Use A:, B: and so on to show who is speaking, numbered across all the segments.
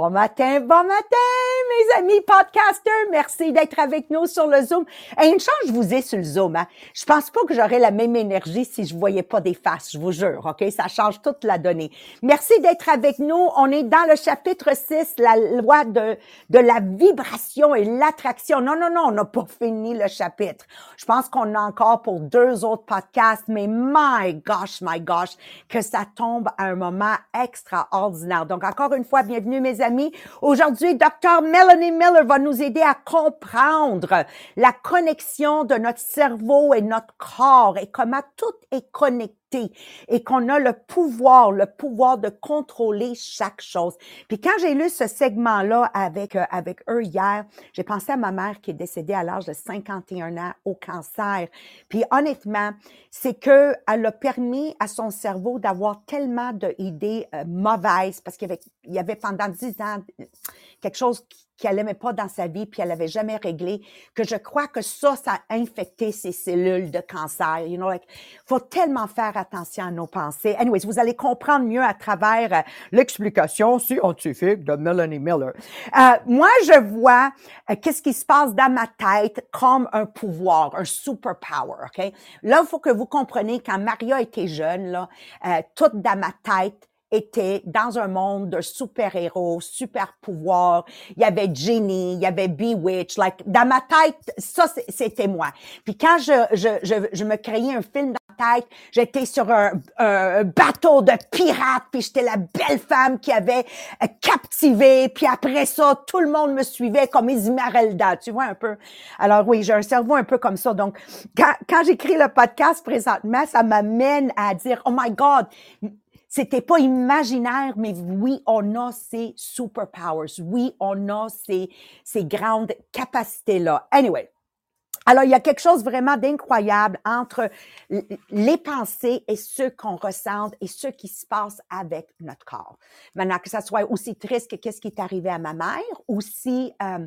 A: Bon matin, bon matin, mes amis podcasters. Merci d'être avec nous sur le Zoom. Et une chance, je vous ai sur le Zoom. Hein. Je pense pas que j'aurais la même énergie si je voyais pas des faces, je vous jure. OK? Ça change toute la donnée. Merci d'être avec nous. On est dans le chapitre 6, la loi de, de la vibration et l'attraction. Non, non, non, on n'a pas fini le chapitre. Je pense qu'on a encore pour deux autres podcasts, mais my gosh, my gosh, que ça tombe à un moment extraordinaire. Donc, encore une fois, bienvenue, mes amis. Aujourd'hui, Dr. Melanie Miller va nous aider à comprendre la connexion de notre cerveau et notre corps et comment tout est connecté et qu'on a le pouvoir, le pouvoir de contrôler chaque chose. Puis quand j'ai lu ce segment-là avec, euh, avec eux hier, j'ai pensé à ma mère qui est décédée à l'âge de 51 ans au cancer. Puis honnêtement, c'est que elle a permis à son cerveau d'avoir tellement d'idées euh, mauvaises parce qu'il y avait, il y avait pendant 10 ans quelque chose qu'elle n'aimait pas dans sa vie, puis elle n'avait jamais réglé, que je crois que ça, ça a infecté ses cellules de cancer. You know, like, faut tellement faire attention à nos pensées. Anyways, vous allez comprendre mieux à travers euh, l'explication scientifique de Melanie Miller. Euh, moi, je vois euh, qu'est-ce qui se passe dans ma tête comme un pouvoir, un superpower, OK? Là, il faut que vous compreniez, quand Maria était jeune, là, euh, toute dans ma tête, était dans un monde de super-héros, super-pouvoirs. Il y avait Genie, il y avait Bewitch. Like, dans ma tête, ça, c'était moi. Puis quand je, je, je, je me créais un film dans ma tête, j'étais sur un, un, bateau de pirates, puis j'étais la belle femme qui avait euh, captivé. Puis après ça, tout le monde me suivait comme Esmeralda, tu vois un peu. Alors oui, j'ai un cerveau un peu comme ça. Donc, quand, quand j'écris le podcast présentement, ça m'amène à dire, oh my God, c'était pas imaginaire, mais oui, on a ces superpowers. Oui, on a ces, ces grandes capacités-là. Anyway. Alors, il y a quelque chose vraiment d'incroyable entre les pensées et ce qu'on ressent et ce qui se passe avec notre corps. Maintenant, que ça soit aussi triste que qu'est-ce qui est arrivé à ma mère, aussi euh,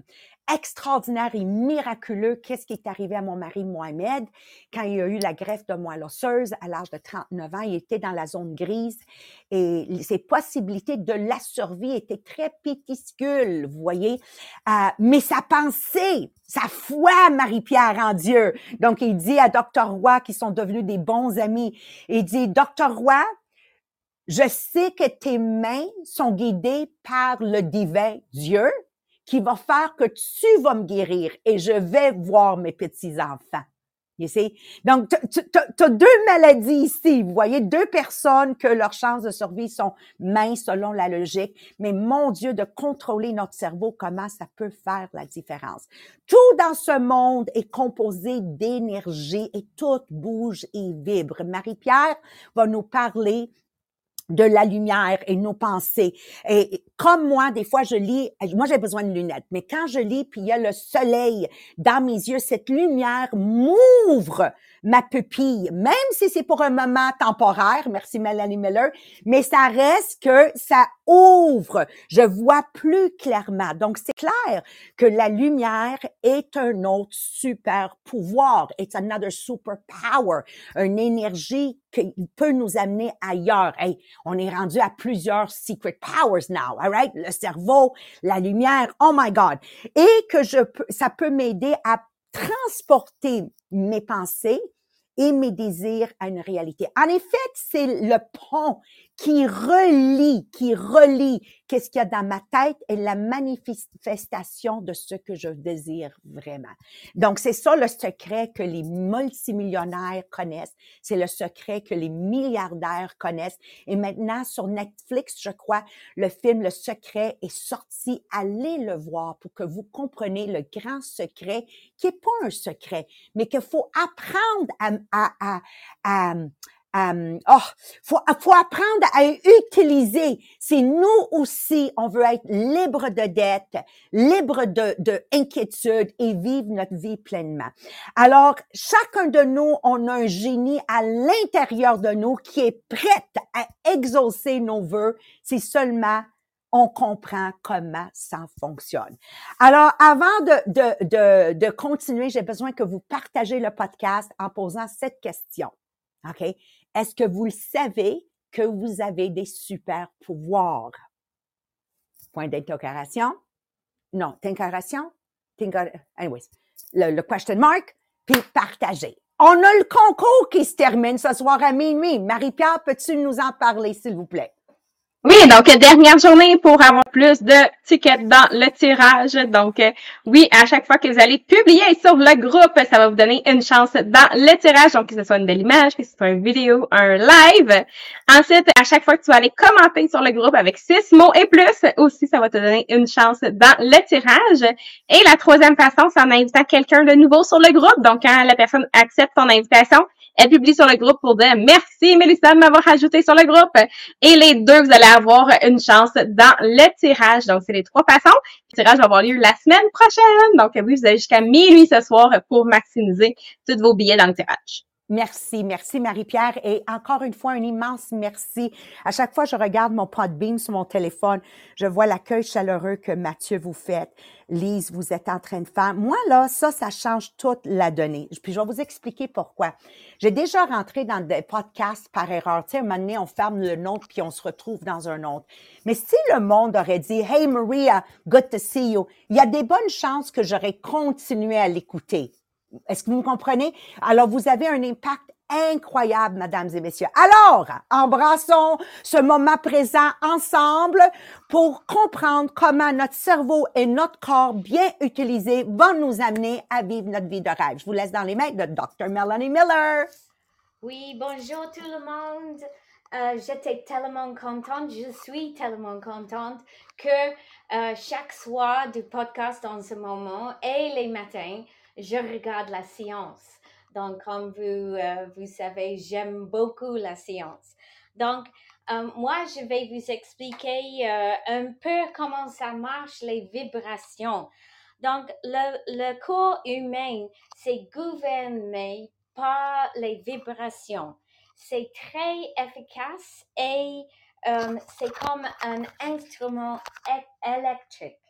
A: extraordinaire et miraculeux qu'est-ce qui est arrivé à mon mari Mohamed quand il a eu la greffe de moelle osseuse à l'âge de 39 ans. Il était dans la zone grise et ses possibilités de la survie étaient très pétiscules, vous voyez. Euh, mais sa pensée, sa foi, Marie-Pierre en Dieu. Donc, il dit à Dr. Roy, qui sont devenus des bons amis, il dit, Dr. Roy, je sais que tes mains sont guidées par le divin Dieu qui va faire que tu vas me guérir et je vais voir mes petits-enfants. Donc, tu as deux maladies ici. Vous voyez, deux personnes que leurs chances de survie sont minces selon la logique. Mais mon Dieu, de contrôler notre cerveau, comment ça peut faire la différence? Tout dans ce monde est composé d'énergie et tout bouge et vibre. Marie-Pierre va nous parler de la lumière et nos pensées. Et comme moi, des fois, je lis, moi j'ai besoin de lunettes, mais quand je lis, puis il y a le soleil dans mes yeux, cette lumière m'ouvre ma pupille, même si c'est pour un moment temporaire, merci Melanie Miller, mais ça reste que ça ouvre, je vois plus clairement. Donc c'est clair que la lumière est un autre super pouvoir, it's another super power, une énergie qui peut nous amener ailleurs. Hey, on est rendu à plusieurs secret powers now, all right? Le cerveau, la lumière, oh my God. Et que je ça peut m'aider à transporter mes pensées et mes désirs à une réalité. En effet, c'est le pont qui relie, qui relie qu'est-ce qu'il y a dans ma tête et la manifestation de ce que je désire vraiment. Donc, c'est ça le secret que les multimillionnaires connaissent. C'est le secret que les milliardaires connaissent. Et maintenant, sur Netflix, je crois, le film Le Secret est sorti. Allez le voir pour que vous compreniez le grand secret qui est pas un secret, mais qu'il faut apprendre à, à, à, à euh, oh, faut, faut apprendre à utiliser. C'est nous aussi, on veut être libre de dette, libre de, de inquiétude et vivre notre vie pleinement. Alors, chacun de nous, on a un génie à l'intérieur de nous qui est prêt à exaucer nos vœux. C'est seulement on comprend comment ça fonctionne. Alors, avant de, de, de, de continuer, j'ai besoin que vous partagez le podcast en posant cette question. OK? Est-ce que vous le savez que vous avez des super pouvoirs? point d'interrogation. Non, d'interrogation. Anyways, le, le question mark, puis partager. On a le concours qui se termine ce soir à minuit. Marie-Pierre, peux-tu nous en parler, s'il vous plaît?
B: Oui, donc dernière journée pour avoir plus de tickets dans le tirage. Donc euh, oui, à chaque fois que vous allez publier sur le groupe, ça va vous donner une chance dans le tirage. Donc que ce soit une belle image, que ce soit une vidéo, un live. Ensuite, à chaque fois que tu vas aller commenter sur le groupe avec six mots et plus, aussi ça va te donner une chance dans le tirage. Et la troisième façon, c'est en invitant quelqu'un de nouveau sur le groupe. Donc quand la personne accepte ton invitation, elle publie sur le groupe pour dire merci Mélissa de m'avoir ajouté sur le groupe. Et les deux, vous allez avoir une chance dans le tirage. Donc, c'est les trois façons. Le tirage va avoir lieu la semaine prochaine. Donc, oui, vous avez jusqu'à minuit ce soir pour maximiser tous vos billets dans le tirage.
A: Merci, merci Marie-Pierre. Et encore une fois, un immense merci. À chaque fois, je regarde mon Podbeam sur mon téléphone, je vois l'accueil chaleureux que Mathieu vous fait. Lise, vous êtes en train de faire. Moi, là, ça, ça change toute la donnée. Puis je vais vous expliquer pourquoi. J'ai déjà rentré dans des podcasts par erreur. Tu sais, un moment donné, on ferme le nôtre puis on se retrouve dans un autre. Mais si le monde aurait dit, Hey Maria, good to see you, il y a des bonnes chances que j'aurais continué à l'écouter. Est-ce que vous me comprenez? Alors, vous avez un impact incroyable, mesdames et messieurs. Alors, embrassons ce moment présent ensemble pour comprendre comment notre cerveau et notre corps bien utilisés vont nous amener à vivre notre vie de rêve. Je vous laisse dans les mains de Dr. Melanie Miller.
C: Oui, bonjour tout le monde. Euh, J'étais tellement contente, je suis tellement contente que euh, chaque soir du podcast en ce moment et les matins, je regarde la science. Donc, comme vous, euh, vous savez, j'aime beaucoup la science. Donc, euh, moi, je vais vous expliquer euh, un peu comment ça marche, les vibrations. Donc, le, le corps humain, c'est gouverné par les vibrations. C'est très efficace et c'est comme un instrument électrique.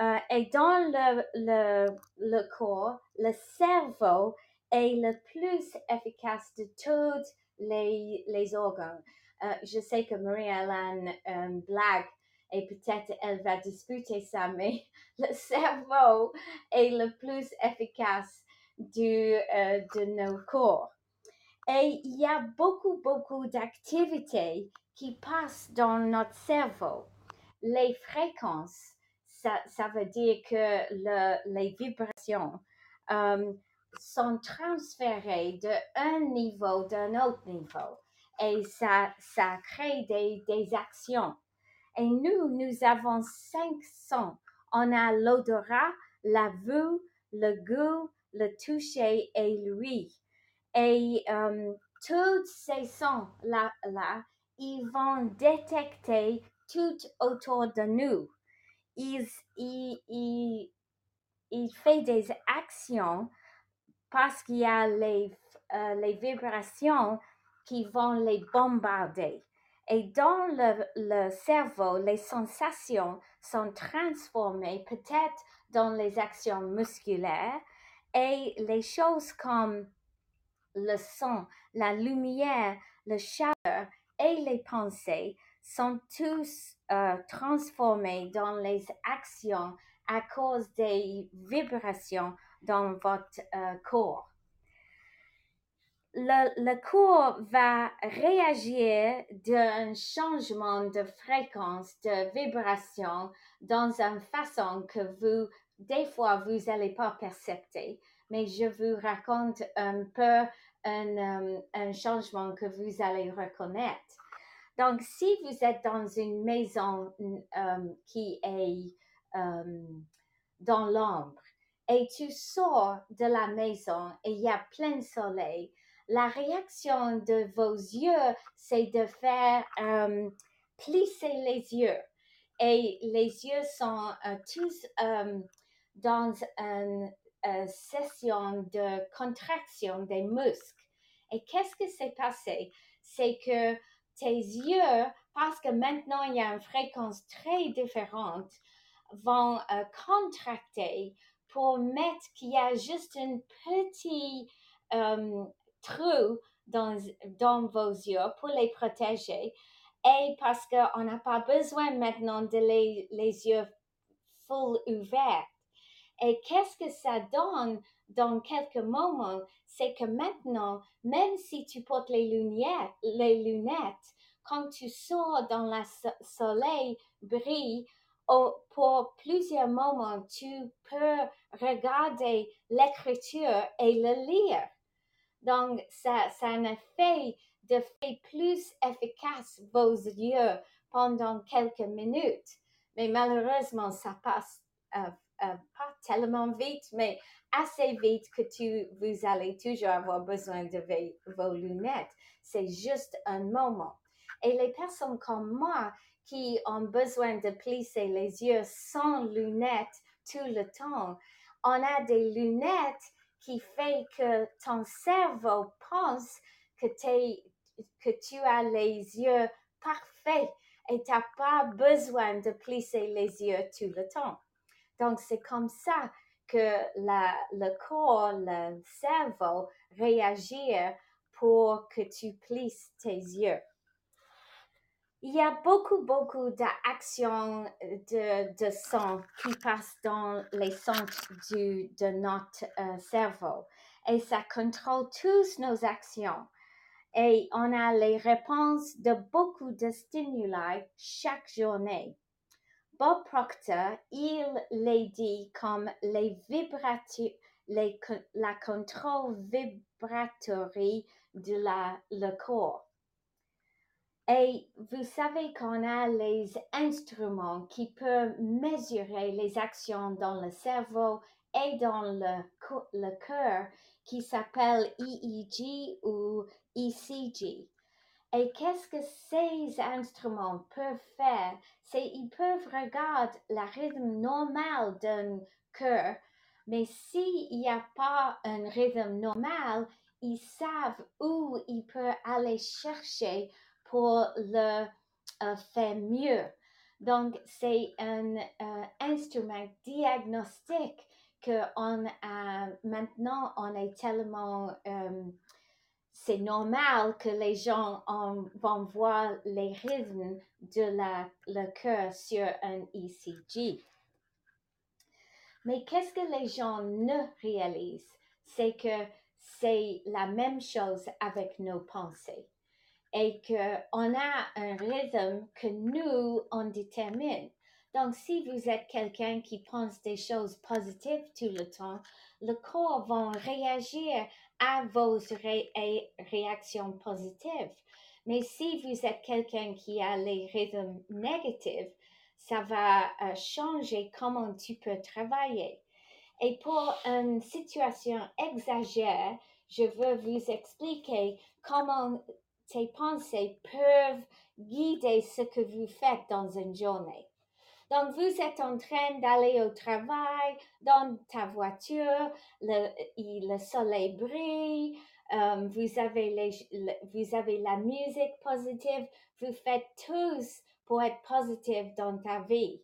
C: Euh, et dans le, le, le, corps, le cerveau est le plus efficace de tous les, les organes. Euh, je sais que Marie-Hélène euh, blague et peut-être elle va disputer ça, mais le cerveau est le plus efficace du, euh, de nos corps. Et il y a beaucoup, beaucoup d'activités qui passent dans notre cerveau. Les fréquences ça, veut dire que le, les vibrations euh, sont transférées d'un niveau d'un autre niveau et ça, ça crée des, des actions. Et nous, nous avons cinq sons. On a l'odorat, la vue, le goût, le toucher et l'ouïe. Et euh, tous ces sons-là, là, ils vont détecter tout autour de nous il, fait des actions parce qu'il y a les, euh, les vibrations qui vont les bombarder. Et dans le, le, cerveau, les sensations sont transformées peut-être dans les actions musculaires et les choses comme le son, la lumière, le chaleur et les pensées sont tous euh, transformés dans les actions à cause des vibrations dans votre euh, corps. Le, le, corps va réagir d'un changement de fréquence, de vibration, dans une façon que vous, des fois, vous n'allez pas percepter. Mais je vous raconte un peu un, euh, un changement que vous allez reconnaître. Donc, si vous êtes dans une maison euh, qui est euh, dans l'ombre et tu sors de la maison et il y a plein soleil, la réaction de vos yeux, c'est de faire euh, plisser les yeux. Et les yeux sont tous dans une session de contraction des muscles. Et qu'est-ce qui s'est passé? C'est que tes yeux, parce que maintenant il y a une fréquence très différente, vont euh, contracter pour mettre qu'il y a juste un petit euh, trou dans, dans vos yeux pour les protéger. et parce qu'on n'a pas besoin maintenant de les, les yeux full ouverts. Et qu'est-ce que ça donne dans quelques moments, c'est que maintenant, même si tu portes les lunettes, les lunettes, quand tu sors dans le soleil brille, pour plusieurs moments, tu peux regarder l'écriture et le lire. Donc, ça, ça a effet de fait plus efficace vos yeux pendant quelques minutes. Mais malheureusement, ça passe euh, euh, pas tellement vite, mais assez vite que tu, vous allez toujours avoir besoin de vos lunettes. C'est juste un moment. Et les personnes comme moi qui ont besoin de plisser les yeux sans lunettes tout le temps, on a des lunettes qui fait que ton cerveau pense que, que tu as les yeux parfaits et tu n'as pas besoin de plisser les yeux tout le temps. Donc, c'est comme ça que le corps, le cerveau réagit pour que tu plisses tes yeux. Il y a beaucoup, beaucoup d'actions de, son qui passent dans les centres du, de notre euh, cerveau et ça contrôle tous nos actions. Et on a les réponses de beaucoup de stimuli chaque journée. Bob Proctor, il les dit comme les vibrateurs, les, la contrôle vibratorie de la, le corps. Et vous savez qu'on a les instruments qui peuvent mesurer les actions dans le cerveau et dans le, le cœur qui s'appellent EEG ou ECG. Et qu'est-ce que ces instruments peuvent faire? C'est ils peuvent regarder le rythme normal d'un cœur, mais s'il n'y a pas un rythme normal, ils savent où ils peuvent aller chercher pour le euh, faire mieux. Donc, c'est un euh, instrument diagnostique que on a maintenant, on est tellement euh, c'est normal que les gens vont voir les rythmes de la, le cœur sur un ECG. Mais qu'est-ce que les gens ne réalisent? C'est que c'est la même chose avec nos pensées et qu'on a un rythme que nous, on détermine. Donc, si vous êtes quelqu'un qui pense des choses positives tout le temps, le corps va réagir à vos réactions positives. Mais si vous êtes quelqu'un qui a les rythmes négatifs, ça va euh, changer comment tu peux travailler. Et pour une situation exagérée, je veux vous expliquer comment tes pensées peuvent guider ce que vous faites dans une journée. Donc, vous êtes en train d'aller au travail dans ta voiture, le, le soleil brille, euh, vous, avez les, vous avez la musique positive, vous faites tous pour être positif dans ta vie.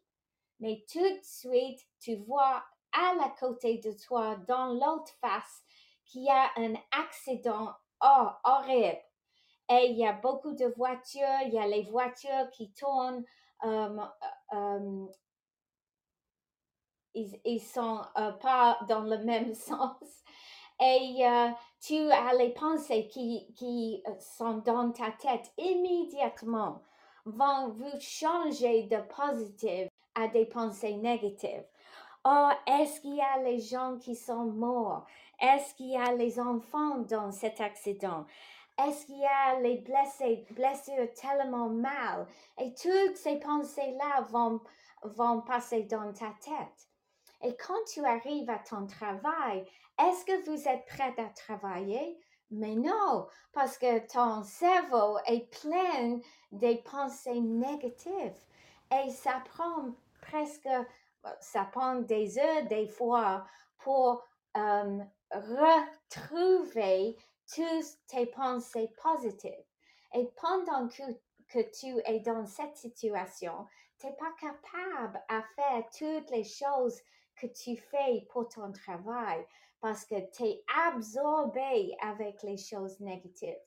C: Mais tout de suite, tu vois à la côté de toi, dans l'autre face, qu'il y a un accident oh, horrible. Et il y a beaucoup de voitures, il y a les voitures qui tournent, euh, euh, ils, ils sont euh, pas dans le même sens. Et tu as les pensées qui, qui sont dans ta tête immédiatement vont vous changer de positif à des pensées négatives. Oh, est-ce qu'il y a les gens qui sont morts? Est-ce qu'il y a les enfants dans cet accident? Est-ce qu'il y a les blessés, blessures tellement mal? Et toutes ces pensées-là vont, vont passer dans ta tête. Et quand tu arrives à ton travail, est-ce que vous êtes prêt à travailler? Mais non, parce que ton cerveau est plein des pensées négatives. Et ça prend presque, ça prend des heures, des fois, pour euh, retrouver tous tes pensées positives. Et pendant que, que tu es dans cette situation, tu n'es pas capable à faire toutes les choses que tu fais pour ton travail parce que tu es absorbé avec les choses négatives.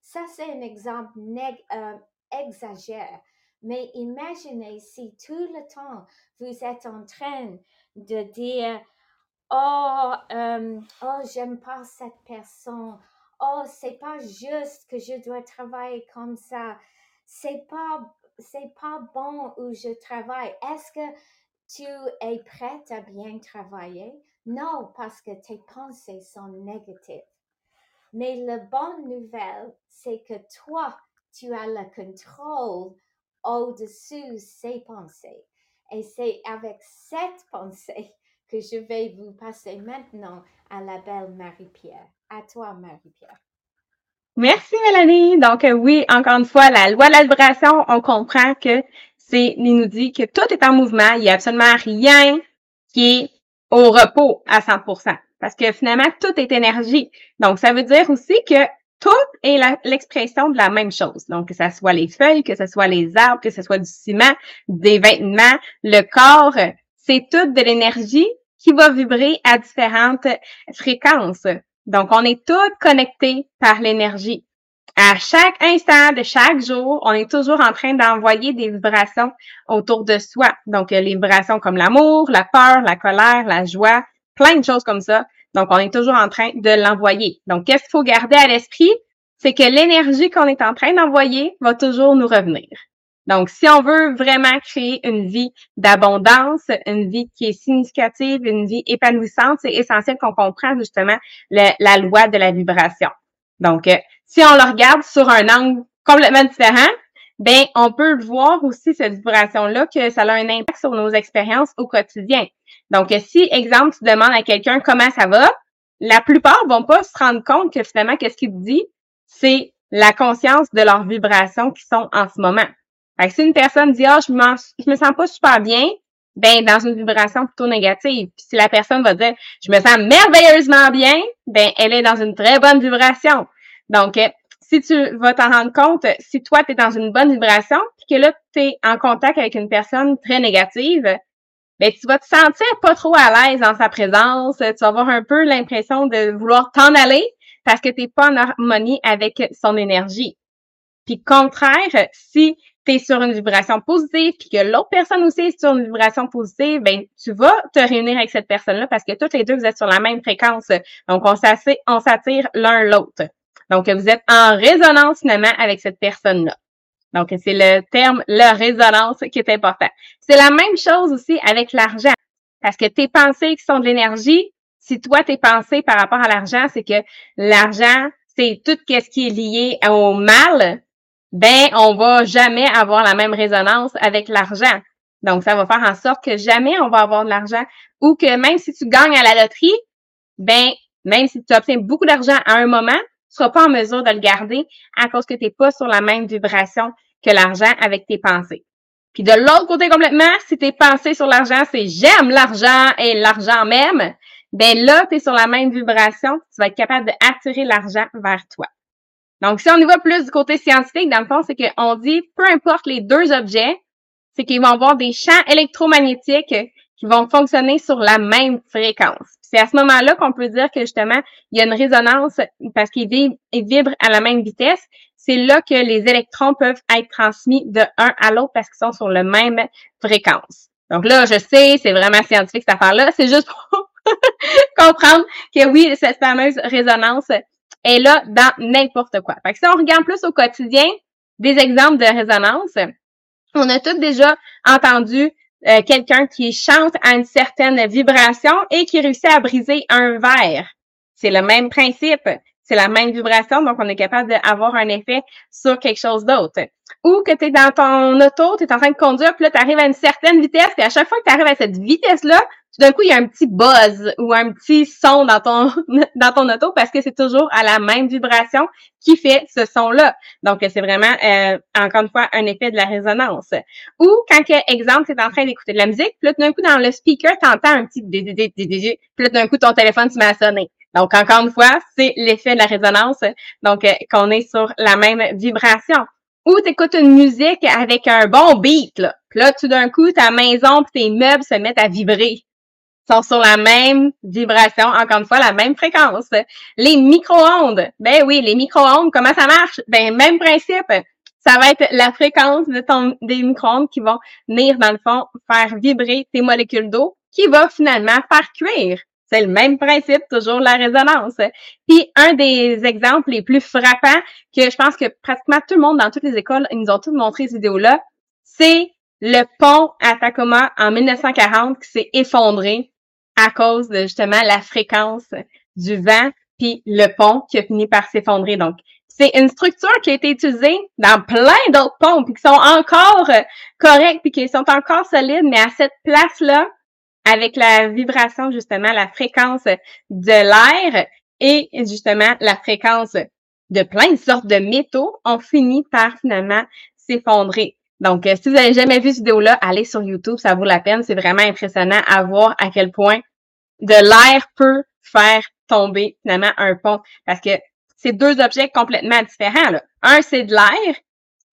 C: Ça, c'est un exemple euh, exagère. Mais imaginez si tout le temps vous êtes en train de dire Oh, euh, oh, j'aime pas cette personne. Oh, c'est pas juste que je dois travailler comme ça. C'est pas, c'est pas bon où je travaille. Est-ce que tu es prête à bien travailler? Non, parce que tes pensées sont négatives. Mais la bonne nouvelle, c'est que toi, tu as le contrôle au-dessus ces pensées. Et c'est avec cette pensée que je vais vous passer maintenant à la belle Marie-Pierre. À toi, Marie-Pierre.
B: Merci, Mélanie. Donc, euh, oui, encore une fois, la loi de la vibration, on comprend que c'est, il nous dit que tout est en mouvement. Il n'y a absolument rien qui est au repos à 100%. Parce que finalement, tout est énergie. Donc, ça veut dire aussi que tout est l'expression de la même chose. Donc, que ce soit les feuilles, que ce soit les arbres, que ce soit du ciment, des vêtements, le corps, c'est tout de l'énergie qui va vibrer à différentes fréquences. Donc, on est tous connectés par l'énergie. À chaque instant de chaque jour, on est toujours en train d'envoyer des vibrations autour de soi. Donc, les vibrations comme l'amour, la peur, la colère, la joie, plein de choses comme ça. Donc, on est toujours en train de l'envoyer. Donc, qu'est-ce qu'il faut garder à l'esprit? C'est que l'énergie qu'on est en train d'envoyer va toujours nous revenir. Donc, si on veut vraiment créer une vie d'abondance, une vie qui est significative, une vie épanouissante, c'est essentiel qu'on comprenne justement la loi de la vibration. Donc, euh, si on le regarde sur un angle complètement différent, ben on peut voir aussi cette vibration-là que ça a un impact sur nos expériences au quotidien. Donc, si, exemple, tu demandes à quelqu'un comment ça va, la plupart vont pas se rendre compte que finalement, qu'est-ce qu'il dit, c'est la conscience de leurs vibrations qui sont en ce moment. Fait que si une personne dit, ah, je me, je me sens pas super bien, ben, dans une vibration plutôt négative. Puis si la personne va dire, je me sens merveilleusement bien, ben, elle est dans une très bonne vibration. Donc, euh, si tu vas t'en rendre compte, si toi, tu es dans une bonne vibration, puis que là, tu es en contact avec une personne très négative, ben tu vas te sentir pas trop à l'aise dans sa présence, tu vas avoir un peu l'impression de vouloir t'en aller parce que tu n'es pas en harmonie avec son énergie. Puis contraire, si tu es sur une vibration positive, puis que l'autre personne aussi est sur une vibration positive, ben tu vas te réunir avec cette personne-là parce que toutes les deux, vous êtes sur la même fréquence. Donc, on s'attire l'un l'autre. Donc, vous êtes en résonance finalement avec cette personne-là. Donc, c'est le terme, la résonance qui est important. C'est la même chose aussi avec l'argent. Parce que tes pensées qui sont de l'énergie, si toi, tes pensées par rapport à l'argent, c'est que l'argent, c'est tout ce qui est lié au mal, ben, on va jamais avoir la même résonance avec l'argent. Donc, ça va faire en sorte que jamais on va avoir de l'argent ou que même si tu gagnes à la loterie, ben, même si tu obtiens beaucoup d'argent à un moment, tu seras pas en mesure de le garder à cause que tu n'es pas sur la même vibration que l'argent avec tes pensées. Puis de l'autre côté complètement, si tes pensées sur l'argent, c'est j'aime l'argent et l'argent même, ben là, tu es sur la même vibration, tu vas être capable d'attirer l'argent vers toi. Donc, si on y va plus du côté scientifique, dans le fond, c'est qu'on dit, peu importe les deux objets, c'est qu'ils vont avoir des champs électromagnétiques qui vont fonctionner sur la même fréquence. C'est à ce moment-là qu'on peut dire que justement, il y a une résonance parce qu'ils vibrent à la même vitesse. C'est là que les électrons peuvent être transmis de un à l'autre parce qu'ils sont sur la même fréquence. Donc là, je sais, c'est vraiment scientifique cette affaire-là. C'est juste pour comprendre que oui, cette fameuse résonance est là dans n'importe quoi. Fait que si on regarde plus au quotidien des exemples de résonance, on a tous déjà entendu euh, quelqu'un qui chante à une certaine vibration et qui réussit à briser un verre. C'est le même principe. C'est la même vibration, donc on est capable d'avoir un effet sur quelque chose d'autre. Ou que tu es dans ton auto, tu es en train de conduire, puis là, tu arrives à une certaine vitesse, puis à chaque fois que tu arrives à cette vitesse-là, tout d'un coup, il y a un petit buzz ou un petit son dans ton dans ton auto parce que c'est toujours à la même vibration qui fait ce son-là. Donc, c'est vraiment, euh, encore une fois, un effet de la résonance. Ou quand, exemple, tu es en train d'écouter de la musique, puis tout d'un coup, dans le speaker, tu entends un petit puis là, d'un coup, ton téléphone se met à sonner. Donc, encore une fois, c'est l'effet de la résonance. Donc, euh, qu'on est sur la même vibration. Ou tu écoutes une musique avec un bon beat, là. Puis là, tout d'un coup, ta maison et tes meubles se mettent à vibrer sont sur la même vibration, encore une fois, la même fréquence. Les micro-ondes, ben oui, les micro-ondes, comment ça marche? Ben, même principe. ça va être la fréquence de ton, des micro-ondes qui vont venir, dans le fond, faire vibrer tes molécules d'eau qui va finalement faire cuire. C'est le même principe, toujours la résonance. Puis un des exemples les plus frappants que je pense que pratiquement tout le monde dans toutes les écoles, ils nous ont tous montré cette vidéo-là, c'est le pont à Tacoma en 1940 qui s'est effondré à cause de justement la fréquence du vent puis le pont qui a fini par s'effondrer. Donc, c'est une structure qui a été utilisée dans plein d'autres ponts puis qui sont encore corrects puis qui sont encore solides, mais à cette place-là, avec la vibration, justement, la fréquence de l'air et justement la fréquence de plein de sortes de métaux, on finit par finalement s'effondrer. Donc, euh, si vous n'avez jamais vu cette vidéo-là, allez sur YouTube, ça vaut la peine. C'est vraiment impressionnant à voir à quel point de l'air peut faire tomber finalement un pont. Parce que c'est deux objets complètement différents. Là. Un, c'est de l'air.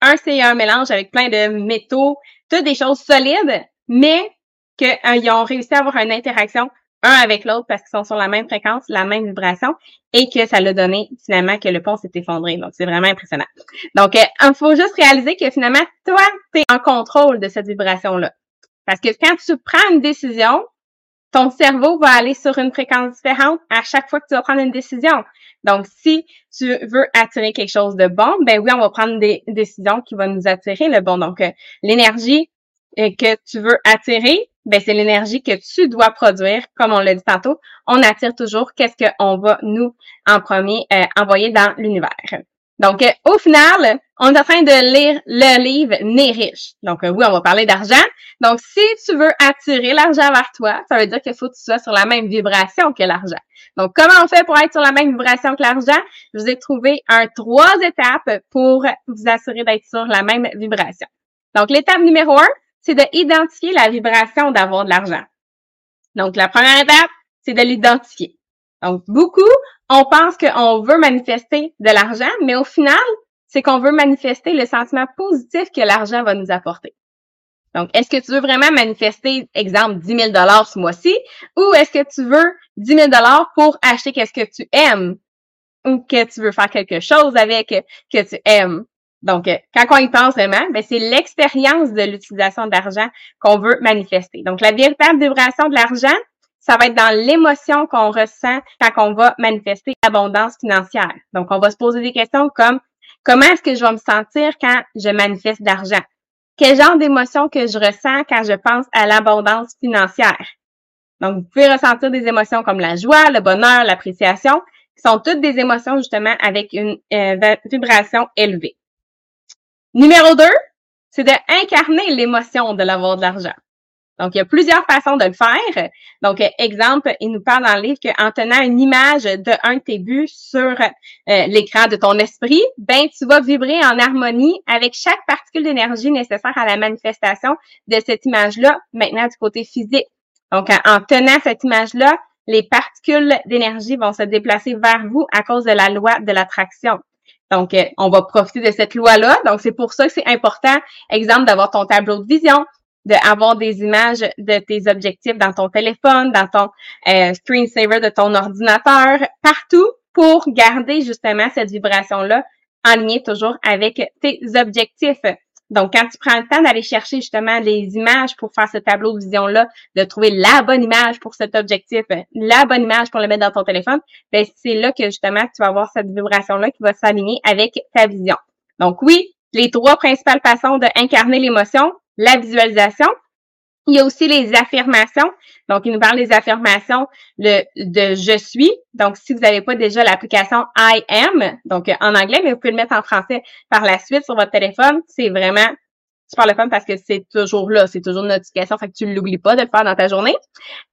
B: Un, c'est un mélange avec plein de métaux, toutes des choses solides, mais qu'ils euh, ont réussi à avoir une interaction un avec l'autre parce qu'ils sont sur la même fréquence, la même vibration, et que ça l'a donné finalement que le pont s'est effondré. Donc, c'est vraiment impressionnant. Donc, il euh, faut juste réaliser que finalement, toi, tu es en contrôle de cette vibration-là. Parce que quand tu prends une décision, ton cerveau va aller sur une fréquence différente à chaque fois que tu vas prendre une décision. Donc, si tu veux attirer quelque chose de bon, ben oui, on va prendre des décisions qui vont nous attirer le bon. Donc, euh, l'énergie que tu veux attirer, ben c'est l'énergie que tu dois produire, comme on l'a dit tantôt. On attire toujours qu'est-ce qu'on va nous en premier euh, envoyer dans l'univers. Donc, euh, au final, on est en train de lire le livre Né riche. Donc, euh, oui, on va parler d'argent. Donc, si tu veux attirer l'argent vers toi, ça veut dire qu'il faut que tu sois sur la même vibration que l'argent. Donc, comment on fait pour être sur la même vibration que l'argent? Je vous ai trouvé un trois étapes pour vous assurer d'être sur la même vibration. Donc, l'étape numéro un, c'est d'identifier la vibration d'avoir de l'argent. Donc, la première étape, c'est de l'identifier. Donc, beaucoup, on pense qu'on veut manifester de l'argent, mais au final, c'est qu'on veut manifester le sentiment positif que l'argent va nous apporter. Donc, est-ce que tu veux vraiment manifester, exemple, 10 000 ce mois-ci, ou est-ce que tu veux 10 000 pour acheter qu'est-ce que tu aimes, ou que tu veux faire quelque chose avec que tu aimes? Donc, euh, quand on y pense vraiment, ben, c'est l'expérience de l'utilisation d'argent qu'on veut manifester. Donc, la véritable vibration de l'argent, ça va être dans l'émotion qu'on ressent quand on va manifester l'abondance financière. Donc, on va se poser des questions comme comment est-ce que je vais me sentir quand je manifeste d'argent? Quel genre d'émotion que je ressens quand je pense à l'abondance financière? Donc, vous pouvez ressentir des émotions comme la joie, le bonheur, l'appréciation, qui sont toutes des émotions justement avec une euh, vibration élevée. Numéro 2, c'est d'incarner l'émotion de l'avoir de l'argent. Donc, il y a plusieurs façons de le faire. Donc, exemple, il nous parle dans le livre qu'en tenant une image de un de tes buts sur euh, l'écran de ton esprit, ben, tu vas vibrer en harmonie avec chaque particule d'énergie nécessaire à la manifestation de cette image-là, maintenant du côté physique. Donc, en tenant cette image-là, les particules d'énergie vont se déplacer vers vous à cause de la loi de l'attraction. Donc, euh, on va profiter de cette loi-là. Donc, c'est pour ça que c'est important, exemple, d'avoir ton tableau de vision, d'avoir des images de tes objectifs dans ton téléphone, dans ton euh, screensaver de ton ordinateur, partout pour garder justement cette vibration-là en toujours avec tes objectifs. Donc, quand tu prends le temps d'aller chercher justement les images pour faire ce tableau de vision-là, de trouver la bonne image pour cet objectif, la bonne image pour le mettre dans ton téléphone, ben c'est là que justement tu vas avoir cette vibration-là qui va s'aligner avec ta vision. Donc oui, les trois principales façons d'incarner l'émotion, la visualisation, il y a aussi les affirmations. Donc, il nous parle des affirmations de, de je suis. Donc, si vous n'avez pas déjà l'application I am, donc en anglais, mais vous pouvez le mettre en français par la suite sur votre téléphone, c'est vraiment super le fun parce que c'est toujours là, c'est toujours une notification, fait que tu ne l'oublies pas de le faire dans ta journée.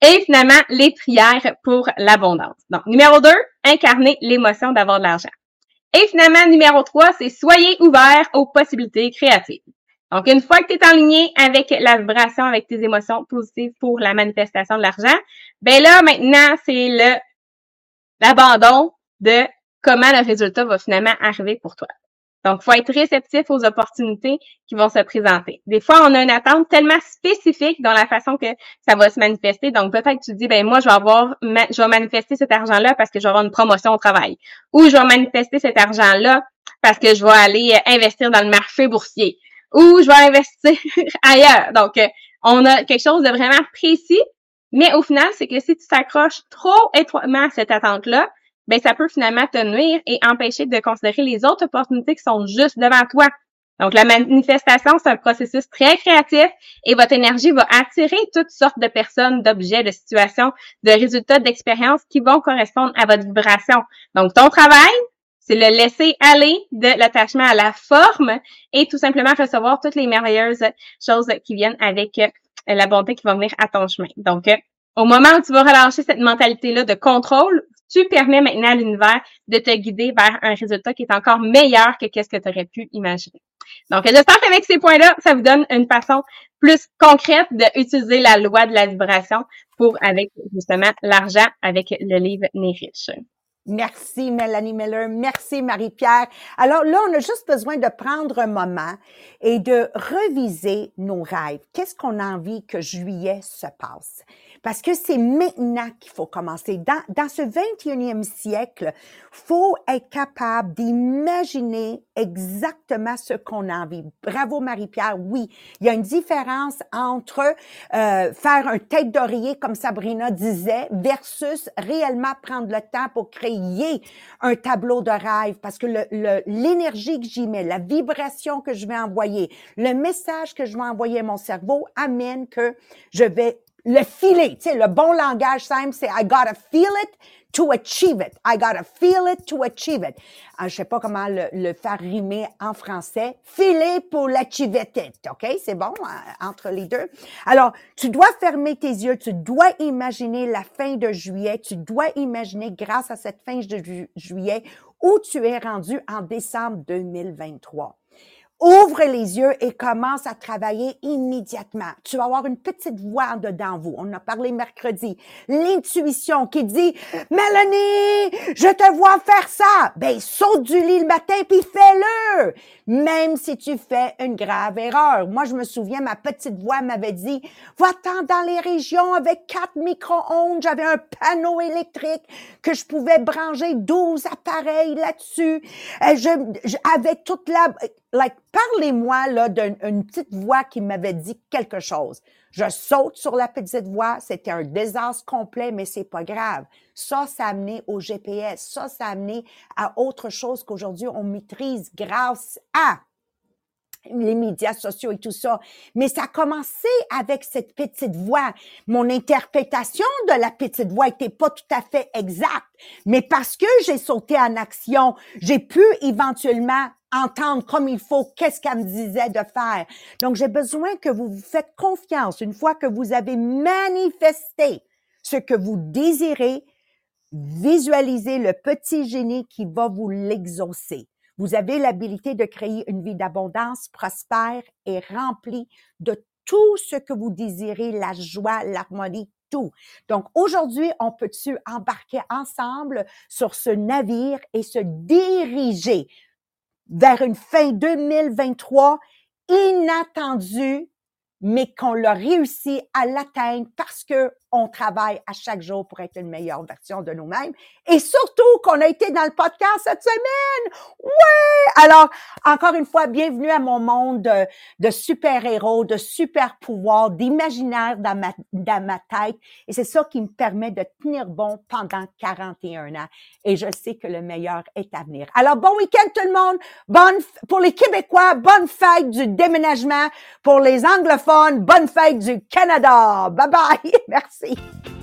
B: Et finalement, les prières pour l'abondance. Donc, numéro 2, incarner l'émotion d'avoir de l'argent. Et finalement, numéro 3, c'est soyez ouvert aux possibilités créatives. Donc, une fois que tu es en lien avec la vibration, avec tes émotions positives pour la manifestation de l'argent, ben là, maintenant, c'est le l'abandon de comment le résultat va finalement arriver pour toi. Donc, faut être réceptif aux opportunités qui vont se présenter. Des fois, on a une attente tellement spécifique dans la façon que ça va se manifester. Donc, peut-être que tu dis, ben moi, je vais avoir, je vais manifester cet argent-là parce que je vais avoir une promotion au travail. Ou je vais manifester cet argent-là parce que je vais aller investir dans le marché boursier ou je vais investir ailleurs. Donc, euh, on a quelque chose de vraiment précis, mais au final, c'est que si tu t'accroches trop étroitement à cette attente-là, ben ça peut finalement te nuire et empêcher de considérer les autres opportunités qui sont juste devant toi. Donc, la manifestation, c'est un processus très créatif et votre énergie va attirer toutes sortes de personnes, d'objets, de situations, de résultats, d'expériences qui vont correspondre à votre vibration. Donc, ton travail, c'est le laisser aller de l'attachement à la forme et tout simplement recevoir toutes les merveilleuses choses qui viennent avec euh, la bonté qui va venir à ton chemin. Donc, euh, au moment où tu vas relâcher cette mentalité-là de contrôle, tu permets maintenant à l'univers de te guider vers un résultat qui est encore meilleur que qu'est-ce que tu aurais pu imaginer. Donc, j'espère qu'avec ces points-là, ça vous donne une façon plus concrète d'utiliser la loi de la vibration pour, avec justement l'argent, avec le livre Né riche.
A: Merci Mélanie Miller, merci Marie-Pierre. Alors là, on a juste besoin de prendre un moment et de reviser nos rêves. Qu'est-ce qu'on a envie que juillet se passe? Parce que c'est maintenant qu'il faut commencer. Dans, dans ce 21e siècle, faut être capable d'imaginer exactement ce qu'on a envie. Bravo Marie-Pierre. Oui, il y a une différence entre euh, faire un tête d'oreiller, comme Sabrina disait, versus réellement prendre le temps pour créer un tableau de rêve. Parce que l'énergie que j'y mets, la vibration que je vais envoyer, le message que je vais envoyer à mon cerveau amène que je vais le filer, tu sais, le bon langage simple, c'est I gotta feel it to achieve it. I gotta feel it to achieve it. Je ah, je sais pas comment le, faire rimer en français. Filer pour l'achieve it. OK? C'est bon euh, entre les deux. Alors, tu dois fermer tes yeux. Tu dois imaginer la fin de juillet. Tu dois imaginer, grâce à cette fin de juillet, où tu es rendu en décembre 2023 ouvre les yeux et commence à travailler immédiatement. Tu vas avoir une petite voix dedans vous. On a parlé mercredi. L'intuition qui dit, Mélanie, je te vois faire ça. Ben, saute du lit le matin puis fais-le. Même si tu fais une grave erreur. Moi, je me souviens, ma petite voix m'avait dit, va-t'en dans les régions avec quatre micro-ondes. J'avais un panneau électrique que je pouvais brancher 12 appareils là-dessus. Euh, je, avec toute la, like, parlez-moi là d'une petite voix qui m'avait dit quelque chose. Je saute sur la petite voix, c'était un désastre complet, mais c'est pas grave. Ça, ça a amené au GPS. Ça, ça a amené à autre chose qu'aujourd'hui on maîtrise grâce à les médias sociaux et tout ça. Mais ça a commencé avec cette petite voix. Mon interprétation de la petite voix était pas tout à fait exacte. Mais parce que j'ai sauté en action, j'ai pu éventuellement entendre comme il faut qu'est-ce qu'elle me disait de faire. Donc, j'ai besoin que vous vous faites confiance. Une fois que vous avez manifesté ce que vous désirez, visualisez le petit génie qui va vous l'exaucer. Vous avez l'habilité de créer une vie d'abondance prospère et remplie de tout ce que vous désirez, la joie, l'harmonie, tout. Donc aujourd'hui, on peut-tu embarquer ensemble sur ce navire et se diriger vers une fin 2023 inattendue, mais qu'on l'a réussi à l'atteindre parce que on travaille à chaque jour pour être une meilleure version de nous-mêmes. Et surtout qu'on a été dans le podcast cette semaine. Ouais! Alors, encore une fois, bienvenue à mon monde de, de super-héros, de super-pouvoirs, d'imaginaire dans ma, dans ma tête. Et c'est ça qui me permet de tenir bon pendant 41 ans. Et je sais que le meilleur est à venir. Alors, bon week-end tout le monde. Bonne, pour les Québécois, bonne fête du déménagement. Pour les anglophones, bonne fête du Canada. Bye bye. Merci. See.